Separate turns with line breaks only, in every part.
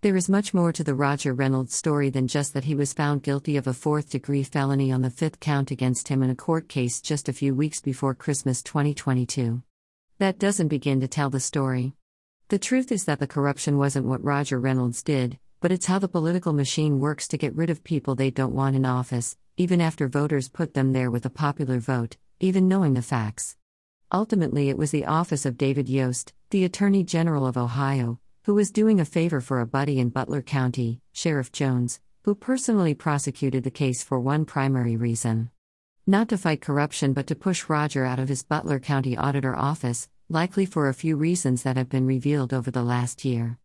There is much more to the Roger Reynolds story than just that he was found guilty of a fourth degree felony on the fifth count against him in a court case just a few weeks before Christmas 2022. That doesn't begin to tell the story. The truth is that the corruption wasn't what Roger Reynolds did, but it's how the political machine works to get rid of people they don't want in office, even after voters put them there with a popular vote, even knowing the facts. Ultimately, it was the office of David Yost, the Attorney General of Ohio, who was doing a favor for a buddy in Butler County, Sheriff Jones, who personally prosecuted the case for one primary reason. Not to fight corruption, but to push Roger out of his Butler County Auditor office, likely for a few reasons that have been revealed over the last year.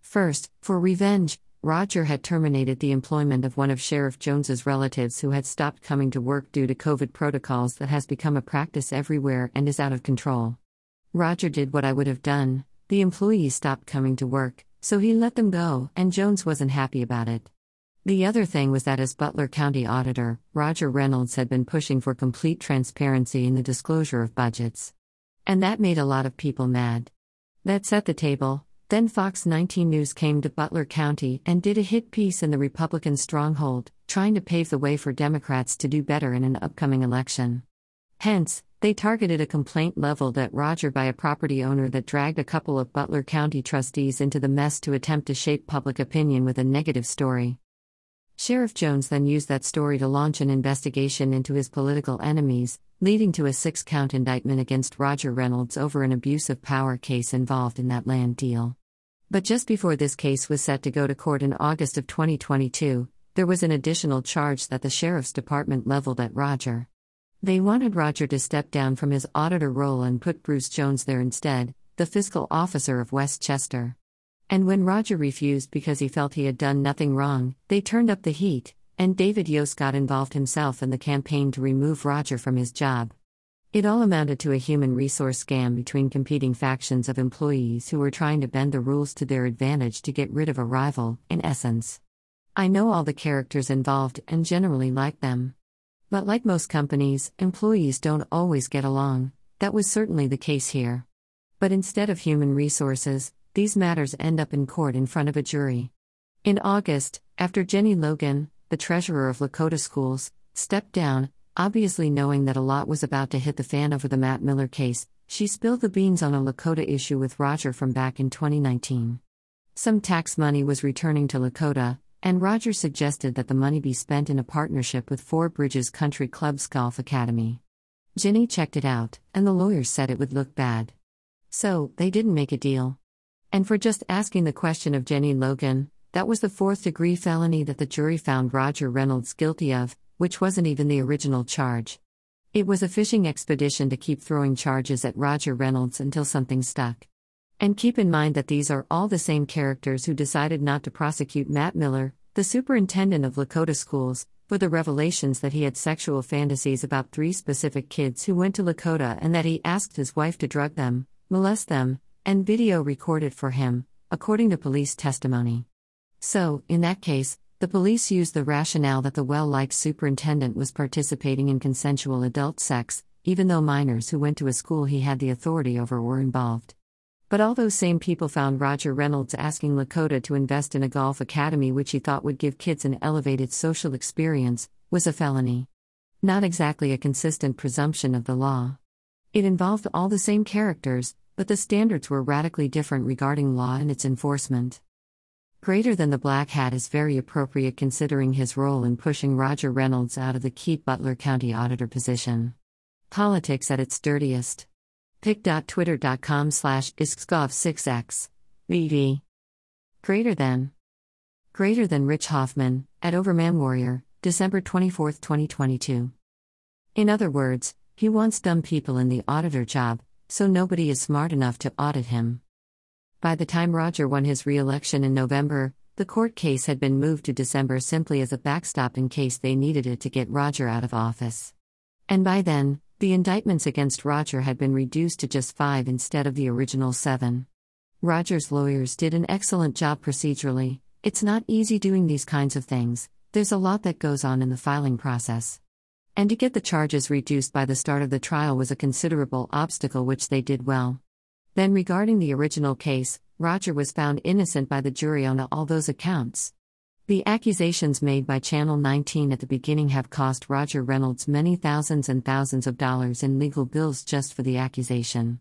First, for revenge, Roger had terminated the employment of one of Sheriff Jones's relatives who had stopped coming to work due to COVID protocols that has become a practice everywhere and is out of control. Roger did what I would have done the employees stopped coming to work, so he let them go, and Jones wasn't happy about it. The other thing was that as Butler County Auditor, Roger Reynolds had been pushing for complete transparency in the disclosure of budgets. And that made a lot of people mad. That set the table. Then Fox 19 News came to Butler County and did a hit piece in the Republican stronghold, trying to pave the way for Democrats to do better in an upcoming election. Hence, they targeted a complaint leveled at Roger by a property owner that dragged a couple of Butler County trustees into the mess to attempt to shape public opinion with a negative story. Sheriff Jones then used that story to launch an investigation into his political enemies, leading to a six count indictment against Roger Reynolds over an abuse of power case involved in that land deal. But just before this case was set to go to court in August of 2022, there was an additional charge that the sheriff's department leveled at Roger. They wanted Roger to step down from his auditor role and put Bruce Jones there instead, the fiscal officer of West Chester. And when Roger refused because he felt he had done nothing wrong, they turned up the heat, and David Yost got involved himself in the campaign to remove Roger from his job. It all amounted to a human resource scam between competing factions of employees who were trying to bend the rules to their advantage to get rid of a rival, in essence. I know all the characters involved and generally like them. But like most companies, employees don't always get along. That was certainly the case here. But instead of human resources, these matters end up in court in front of a jury. In August, after Jenny Logan, the treasurer of Lakota Schools, stepped down, obviously knowing that a lot was about to hit the fan over the Matt Miller case, she spilled the beans on a Lakota issue with Roger from back in 2019. Some tax money was returning to Lakota, and Roger suggested that the money be spent in a partnership with Four Bridges Country Club's Golf Academy. Ginny checked it out, and the lawyers said it would look bad. So, they didn't make a deal. And for just asking the question of Jenny Logan, that was the fourth degree felony that the jury found Roger Reynolds guilty of, which wasn't even the original charge. It was a fishing expedition to keep throwing charges at Roger Reynolds until something stuck. And keep in mind that these are all the same characters who decided not to prosecute Matt Miller, the superintendent of Lakota schools, for the revelations that he had sexual fantasies about three specific kids who went to Lakota and that he asked his wife to drug them, molest them, and video record it for him, according to police testimony. So, in that case, the police used the rationale that the well liked superintendent was participating in consensual adult sex, even though minors who went to a school he had the authority over were involved. But all those same people found Roger Reynolds asking Lakota to invest in a golf academy which he thought would give kids an elevated social experience, was a felony. Not exactly a consistent presumption of the law. It involved all the same characters, but the standards were radically different regarding law and its enforcement. Greater than the black hat is very appropriate considering his role in pushing Roger Reynolds out of the key Butler County Auditor position. Politics at its dirtiest pic.twitter.com slash iskskov6x. VV. Greater than. Greater than Rich Hoffman, at Overman Warrior, December 24, 2022. In other words, he wants dumb people in the auditor job, so nobody is smart enough to audit him. By the time Roger won his re election in November, the court case had been moved to December simply as a backstop in case they needed it to get Roger out of office. And by then, the indictments against Roger had been reduced to just five instead of the original seven. Roger's lawyers did an excellent job procedurally. It's not easy doing these kinds of things, there's a lot that goes on in the filing process. And to get the charges reduced by the start of the trial was a considerable obstacle, which they did well. Then, regarding the original case, Roger was found innocent by the jury on all those accounts. The accusations made by Channel 19 at the beginning have cost Roger Reynolds many thousands and thousands of dollars in legal bills just for the accusation.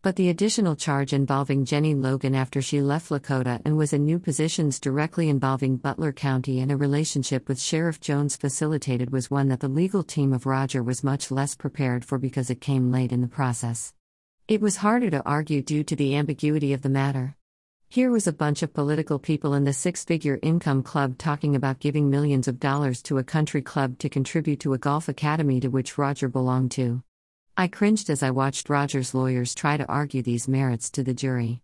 But the additional charge involving Jenny Logan after she left Lakota and was in new positions directly involving Butler County and a relationship with Sheriff Jones facilitated was one that the legal team of Roger was much less prepared for because it came late in the process. It was harder to argue due to the ambiguity of the matter. Here was a bunch of political people in the six figure income club talking about giving millions of dollars to a country club to contribute to a golf academy to which Roger belonged to. I cringed as I watched Roger's lawyers try to argue these merits to the jury.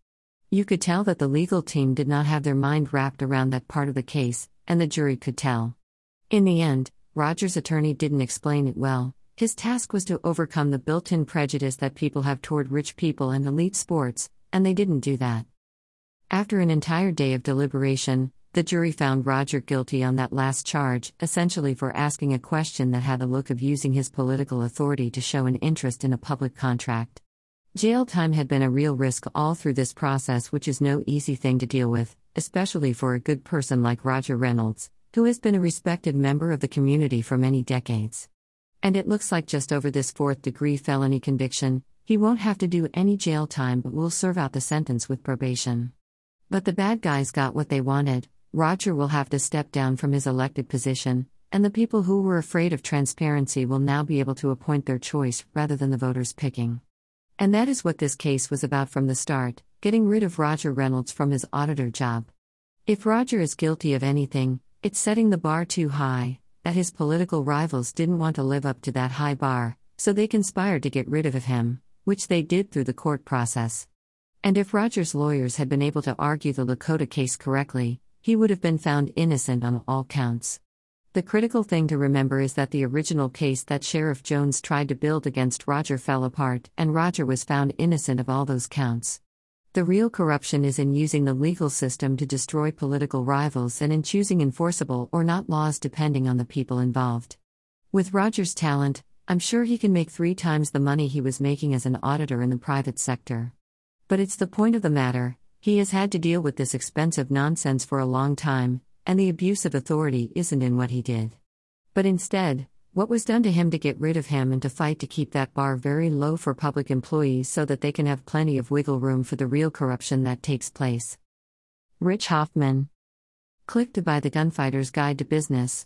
You could tell that the legal team did not have their mind wrapped around that part of the case, and the jury could tell. In the end, Roger's attorney didn't explain it well. His task was to overcome the built in prejudice that people have toward rich people and elite sports, and they didn't do that. After an entire day of deliberation, the jury found Roger guilty on that last charge, essentially for asking a question that had the look of using his political authority to show an interest in a public contract. Jail time had been a real risk all through this process, which is no easy thing to deal with, especially for a good person like Roger Reynolds, who has been a respected member of the community for many decades. And it looks like just over this fourth degree felony conviction, he won't have to do any jail time but will serve out the sentence with probation. But the bad guys got what they wanted Roger will have to step down from his elected position, and the people who were afraid of transparency will now be able to appoint their choice rather than the voters picking. And that is what this case was about from the start getting rid of Roger Reynolds from his auditor job. If Roger is guilty of anything, it's setting the bar too high, that his political rivals didn't want to live up to that high bar, so they conspired to get rid of him, which they did through the court process. And if Roger's lawyers had been able to argue the Lakota case correctly, he would have been found innocent on all counts. The critical thing to remember is that the original case that Sheriff Jones tried to build against Roger fell apart, and Roger was found innocent of all those counts. The real corruption is in using the legal system to destroy political rivals and in choosing enforceable or not laws depending on the people involved. With Roger's talent, I'm sure he can make three times the money he was making as an auditor in the private sector. But it's the point of the matter he has had to deal with this expensive nonsense for a long time, and the abuse of authority isn't in what he did. But instead, what was done to him to get rid of him and to fight to keep that bar very low for public employees so that they can have plenty of wiggle room for the real corruption that takes place. Rich Hoffman. Click to buy the Gunfighter's Guide to Business.